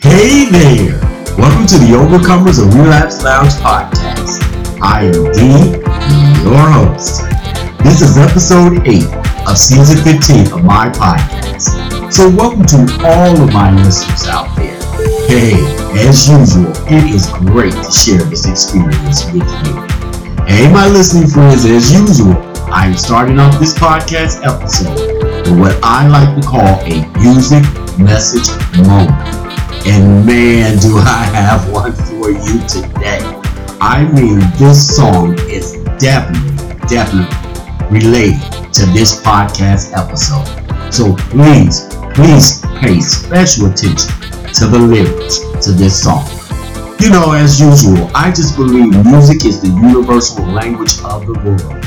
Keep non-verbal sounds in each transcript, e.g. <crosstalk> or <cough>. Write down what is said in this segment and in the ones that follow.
Hey there! Welcome to the Overcomers of Relapse Lounge podcast. I am D, your host. This is episode 8 of season 15 of my podcast. So, welcome to all of my listeners out there. Hey, as usual, it is great to share this experience with you. Hey, my listening friends, as usual, I am starting off this podcast episode with what I like to call a music message moment. And man, do I have one for you today. I mean, this song is definitely, definitely related to this podcast episode. So please, please pay special attention to the lyrics to this song. You know, as usual, I just believe music is the universal language of the world.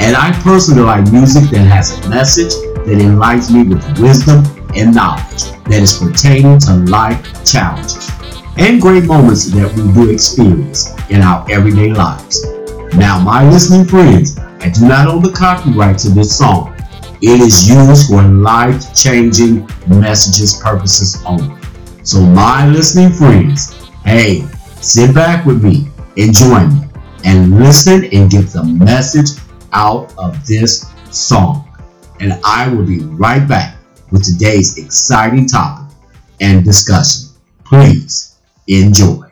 And I personally like music that has a message that enlightens me with wisdom and knowledge that is pertaining to life challenges and great moments that we do experience in our everyday lives. Now, my listening friends, I do not own the copyright to this song. It is used for life changing messages purposes only. So, my listening friends, hey, sit back with me and join me and listen and get the message out of this song. And I will be right back with today's exciting topic and discussion. Please enjoy.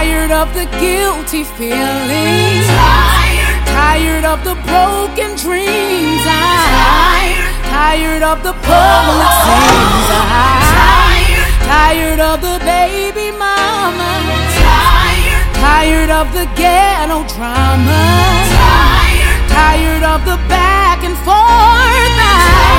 Tired, of the guilty feelings. Tired, tired of the broken dreams. I'm tired, tired of the public scenes. I'm tired, tired of the baby mama. Tired, tired of the ghetto drama. Tired, tired of the back and forth. Tired,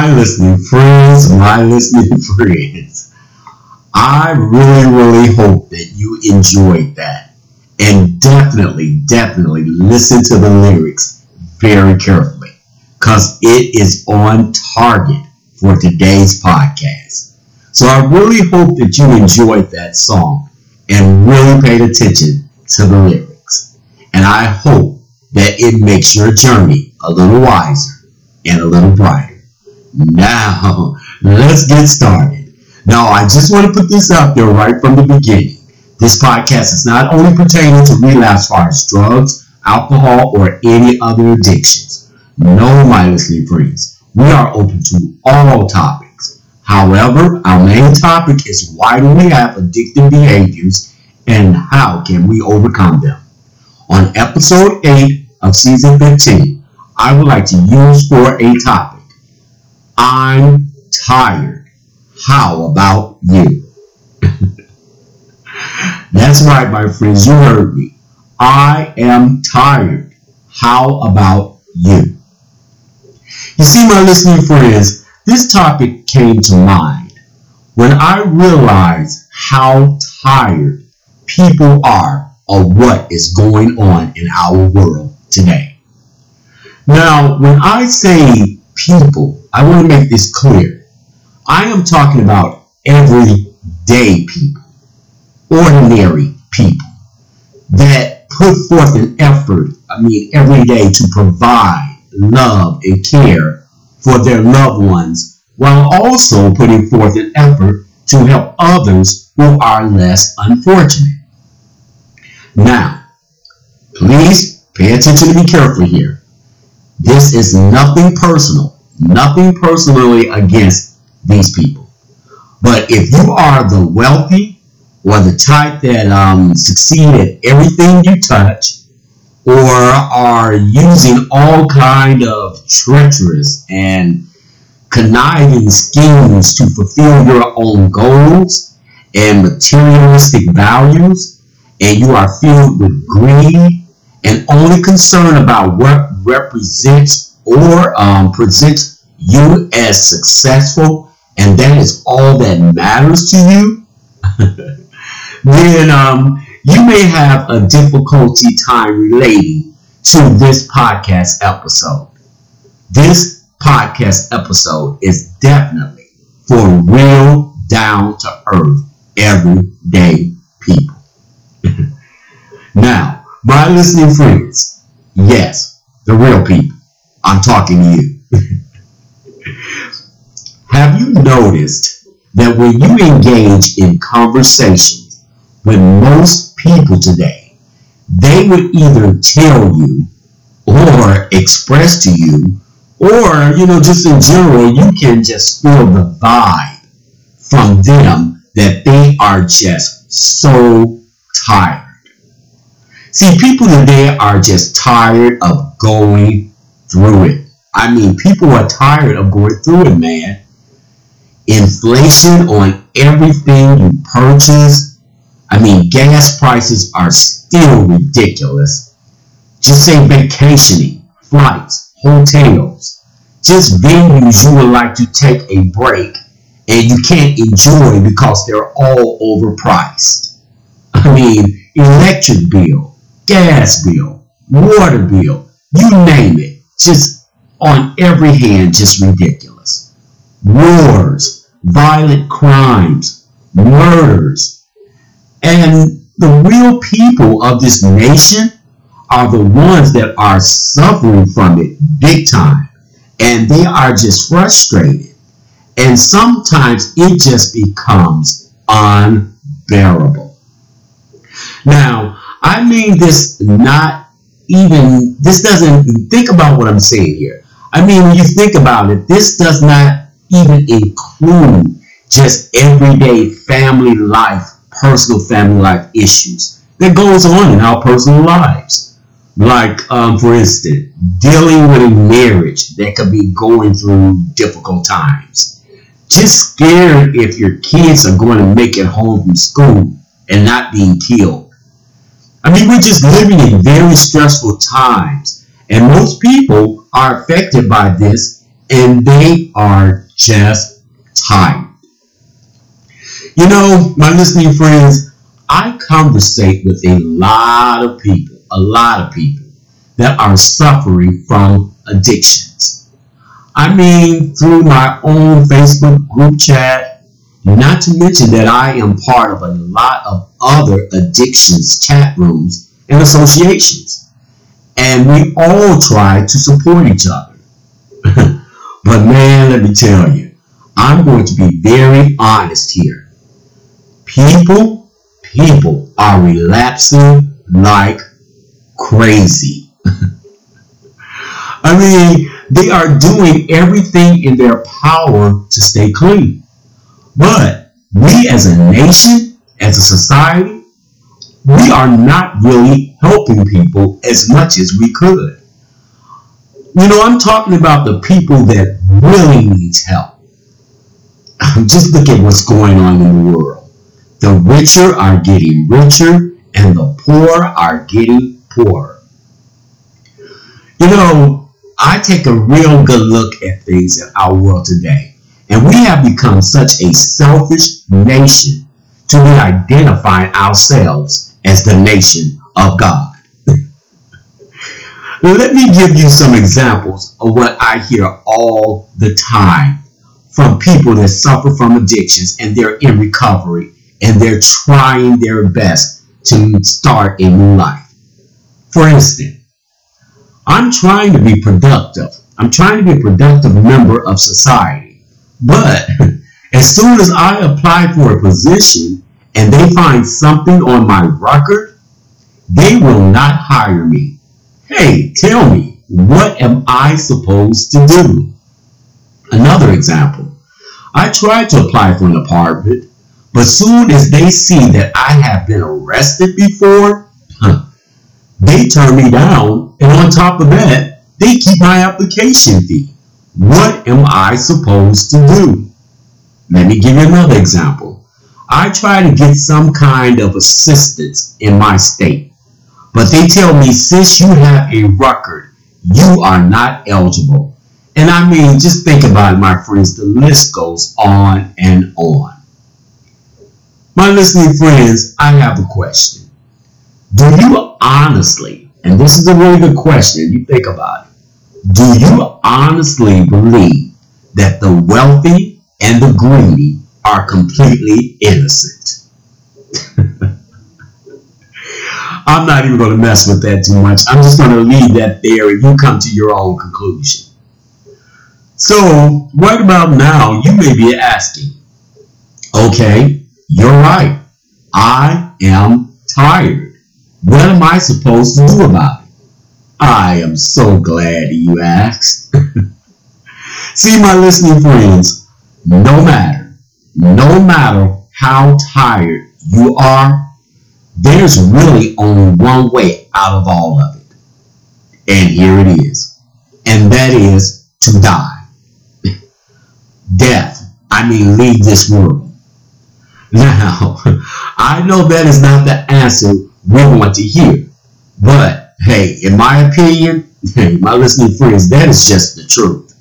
My listening friends, my listening <laughs> friends, I really, really hope that you enjoyed that. And definitely, definitely listen to the lyrics very carefully because it is on target for today's podcast. So I really hope that you enjoyed that song and really paid attention to the lyrics. And I hope that it makes your journey a little wiser and a little brighter. Now, let's get started. Now, I just want to put this out there right from the beginning. This podcast is not only pertaining to relapse as drugs, alcohol, or any other addictions. No, my listening friends, we are open to all topics. However, our main topic is why do we have addictive behaviors and how can we overcome them? On episode 8 of season 15, I would like to use for a topic I'm tired. How about you? <laughs> That's right, my friends. You heard me. I am tired. How about you? You see, my listening friends, this topic came to mind when I realized how tired people are of what is going on in our world today. Now, when I say people, I want to make this clear. I am talking about everyday people, ordinary people that put forth an effort, I mean, every day to provide love and care for their loved ones while also putting forth an effort to help others who are less unfortunate. Now, please pay attention to be careful here. This is nothing personal, nothing personally against these people. But if you are the wealthy or the type that um, succeed at everything you touch, or are using all kind of treacherous and conniving schemes to fulfill your own goals and materialistic values, and you are filled with greed and only concern about what represents or um, presents you as successful, and that is all that matters to you, <laughs> then um, you may have a difficulty time relating to this podcast episode. This podcast episode is definitely for real, down to earth, everyday people. My listening friends, yes, the real people, I'm talking to you. <laughs> Have you noticed that when you engage in conversations with most people today, they would either tell you or express to you, or, you know, just in general, you can just feel the vibe from them that they are just so tired. See, people today are just tired of going through it. I mean, people are tired of going through it, man. Inflation on everything you purchase. I mean, gas prices are still ridiculous. Just say vacationing, flights, hotels, just venues you would like to take a break and you can't enjoy because they're all overpriced. I mean, electric bill, gas bill, water bill, you name it. Just on every hand, just ridiculous. Wars, violent crimes, murders. And the real people of this nation are the ones that are suffering from it big time. And they are just frustrated. And sometimes it just becomes unbearable. Now, I mean this not even, this doesn't, think about what I'm saying here. I mean, when you think about it, this does not even include just everyday family life, personal family life issues that goes on in our personal lives. Like, um, for instance, dealing with a marriage that could be going through difficult times. Just scared if your kids are going to make it home from school and not being killed I mean, we're just living in very stressful times, and most people are affected by this, and they are just tired. You know, my listening friends, I conversate with a lot of people, a lot of people that are suffering from addictions. I mean, through my own Facebook group chat, not to mention that I am part of a lot of other addictions chat rooms and associations. And we all try to support each other. <laughs> but man, let me tell you, I'm going to be very honest here. People, people are relapsing like crazy. <laughs> I mean, they are doing everything in their power to stay clean. But we as a nation, as a society, we are not really helping people as much as we could. You know, I'm talking about the people that really needs help. <laughs> Just look at what's going on in the world. The richer are getting richer and the poor are getting poorer. You know, I take a real good look at things in our world today, and we have become such a selfish nation to be identifying ourselves as the nation of God. <laughs> Let me give you some examples of what I hear all the time from people that suffer from addictions and they're in recovery and they're trying their best to start a new life. For instance, I'm trying to be productive. I'm trying to be a productive member of society. But as soon as I apply for a position and they find something on my record, they will not hire me Hey, tell me, what am I supposed to do? Another example. I tried to apply for an apartment, but soon as they see that I have been arrested before, huh, they turn me down, and on top of that, they keep my application fee. What am I supposed to do? Let me give you another example. I try to get some kind of assistance in my state. But they tell me since you have a record, you are not eligible. And I mean, just think about it, my friends. The list goes on and on. My listening friends, I have a question. Do you honestly, and this is a really good question, you think about it, do you honestly believe that the wealthy and the greedy are completely innocent? <laughs> I'm not even going to mess with that too much. I'm just going to leave that there and you come to your own conclusion. So, right about now, you may be asking, okay, you're right. I am tired. What am I supposed to do about it? I am so glad you asked. <laughs> See, my listening friends, no matter, no matter how tired you are, there's really only one way out of all of it. And here it is. And that is to die. <laughs> Death. I mean, leave this world. Now, <laughs> I know that is not the answer we want to hear. But, hey, in my opinion, hey, my listening friends, that is just the truth.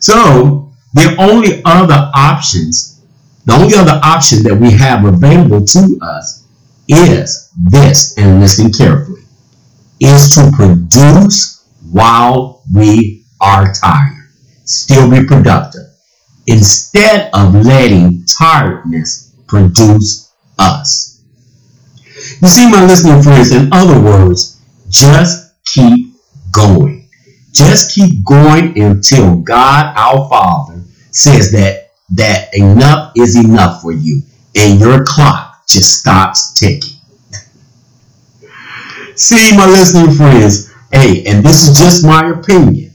So, the only other options, the only other option that we have available to us is this, and listen carefully, is to produce while we are tired. Still be productive. Instead of letting tiredness produce us. You see, my listening friends, in other words, just keep going. Just keep going until God, our Father, says that, that enough is enough for you and your clock just stops ticking. See, my listening friends, hey, and this is just my opinion.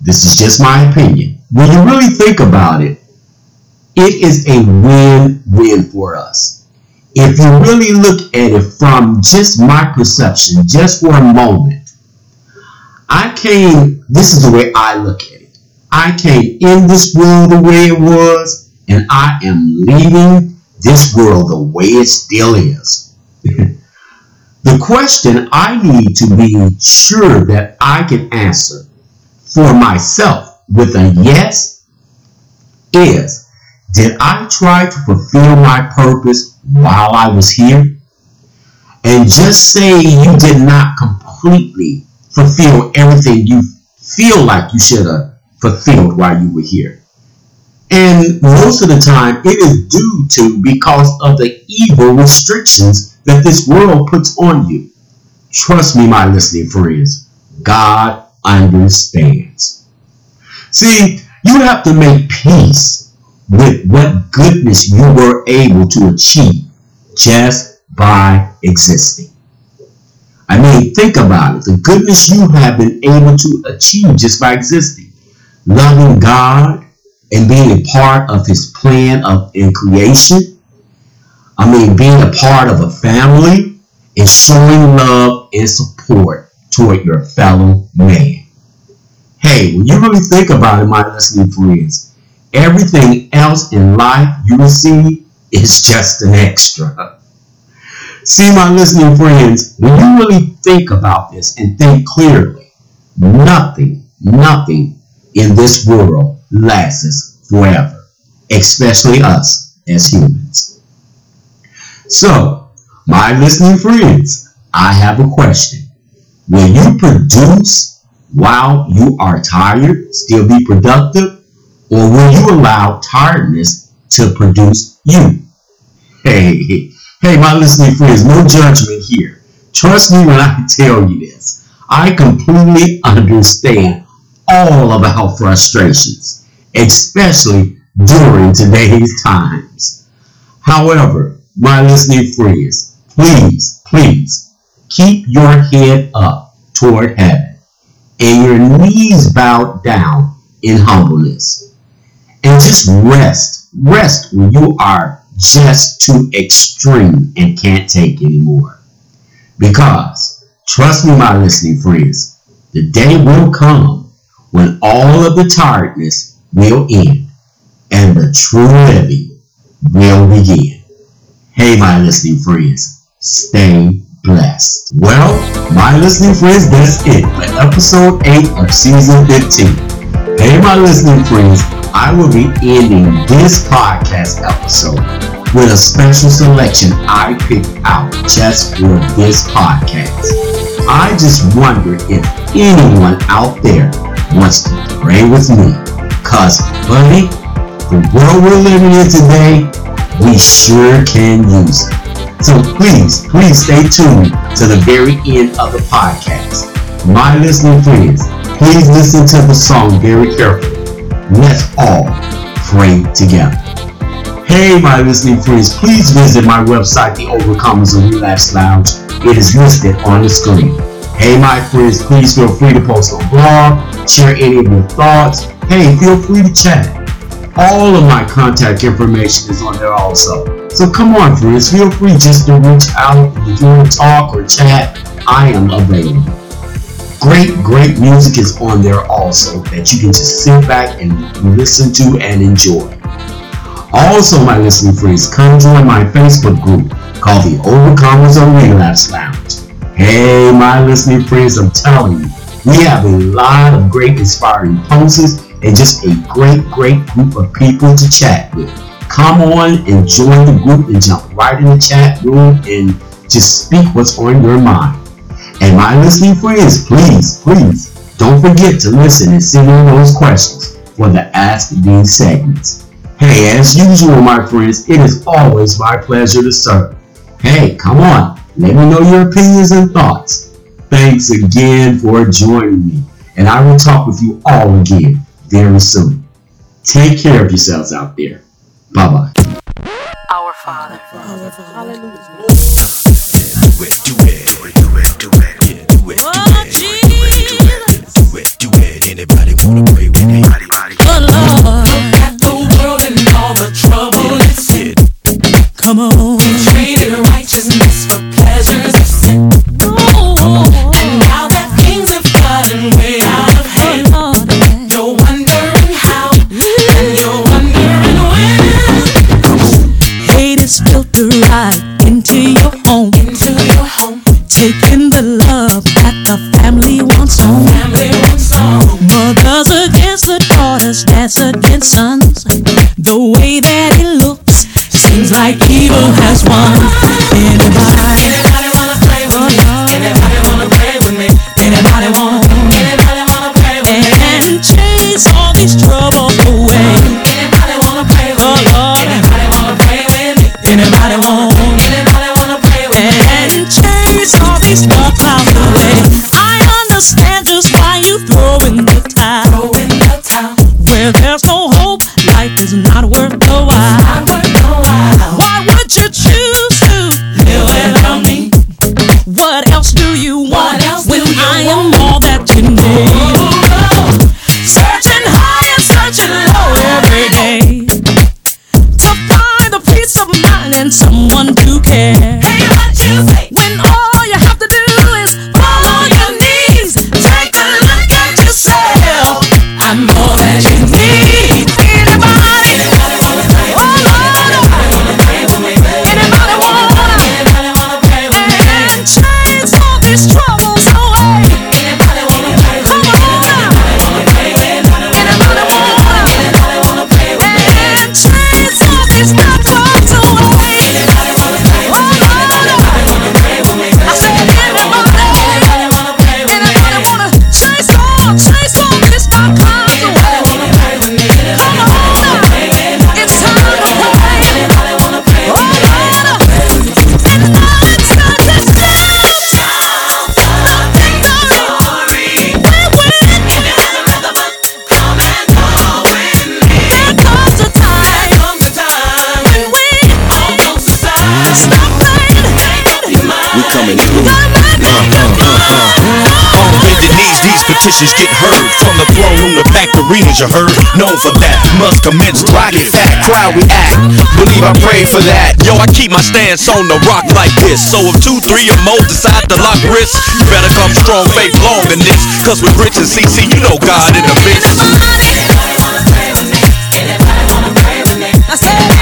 This is just my opinion. When you really think about it, it is a win-win for us. If you really look at it from just my perception, just for a moment, I came, this is the way I look at it. I came in this world the way it was, and I am leaving this world the way it still is. <laughs> the question I need to be sure that I can answer for myself with a yes is Did I try to fulfill my purpose while I was here? And just say you did not completely fulfill everything you feel like you should have fulfilled while you were here. And most of the time, it is due to because of the evil restrictions that this world puts on you. Trust me, my listening friends, God understands. See, you have to make peace with what goodness you were able to achieve just by existing. I mean, think about it. The goodness you have been able to achieve just by existing. Loving God and being a part of his plan of in creation. I mean, being a part of a family and showing love and support toward your fellow man. Hey, when you really think about it, my listening friends, everything else in life you receive is just an extra. See, my listening friends, when you really think about this and think clearly, nothing, nothing in this world lasts forever, especially us as humans. So, my listening friends, I have a question. Will you produce while you are tired, still be productive, or will you allow tiredness to produce you? Hey, Hey, my listening friends, no judgment here. Trust me when I tell you this. I completely understand all of our frustrations, especially during today's times. However, my listening friends, please, please keep your head up toward heaven and your knees bowed down in humbleness. And just rest, rest when you are just too extreme and can't take anymore. Because, trust me, my listening friends, the day will come when all of the tiredness will end and the true living will begin. Hey, my listening friends, stay blessed. Well, my listening friends, that's it for episode 8 of season 15. Hey, my listening friends, I will be ending this podcast episode with a special selection I picked out just for this podcast. I just wonder if anyone out there wants to pray with me. Cause, buddy, the world we're living in today, we sure can use it. So please, please stay tuned to the very end of the podcast. My listening friends, please listen to the song very carefully. Let's all pray together. Hey, my listening friends, please visit my website, The Overcomers of Relapse Lounge. It is listed on the screen. Hey, my friends, please feel free to post a blog, share any of your thoughts. Hey, feel free to chat. All of my contact information is on there also. So come on, friends, feel free just to reach out if you want to talk or chat. I am available. Great, great music is on there also that you can just sit back and listen to and enjoy. Also, my listening friends, come join my Facebook group called the Overcomers of Relapse Lounge. Hey, my listening friends, I'm telling you, we have a lot of great inspiring posts and just a great, great group of people to chat with. Come on and join the group and jump right in the chat room and just speak what's on your mind. And my listening friends, please, please don't forget to listen and send in those questions for the Ask D's segments. Hey, as usual, my friends, it is always my pleasure to serve. Hey, come on, let me know your opinions and thoughts. Thanks again for joining me, and I will talk with you all again very soon. Take care of yourselves out there. Bye bye. Our Father. Our Hallelujah. Do it, do it, do it, do it, do it, yeah, do it, do it, do it, do it, do it, do it. Anybody wanna pray with anybody? Oh Lord. Come on. coming. Ooh. Uh, uh, uh, On bended knees, these petitions get heard from the throne on the back arenas. You heard, known for that. Must commence rocket fat crowd react. Believe I pray for that. Yo, I keep my stance on the rock like this. So if two, three, or more decide to lock wrists, better come strong, faith long than this. Cause with Rich and CC, you know God in the mix. I said.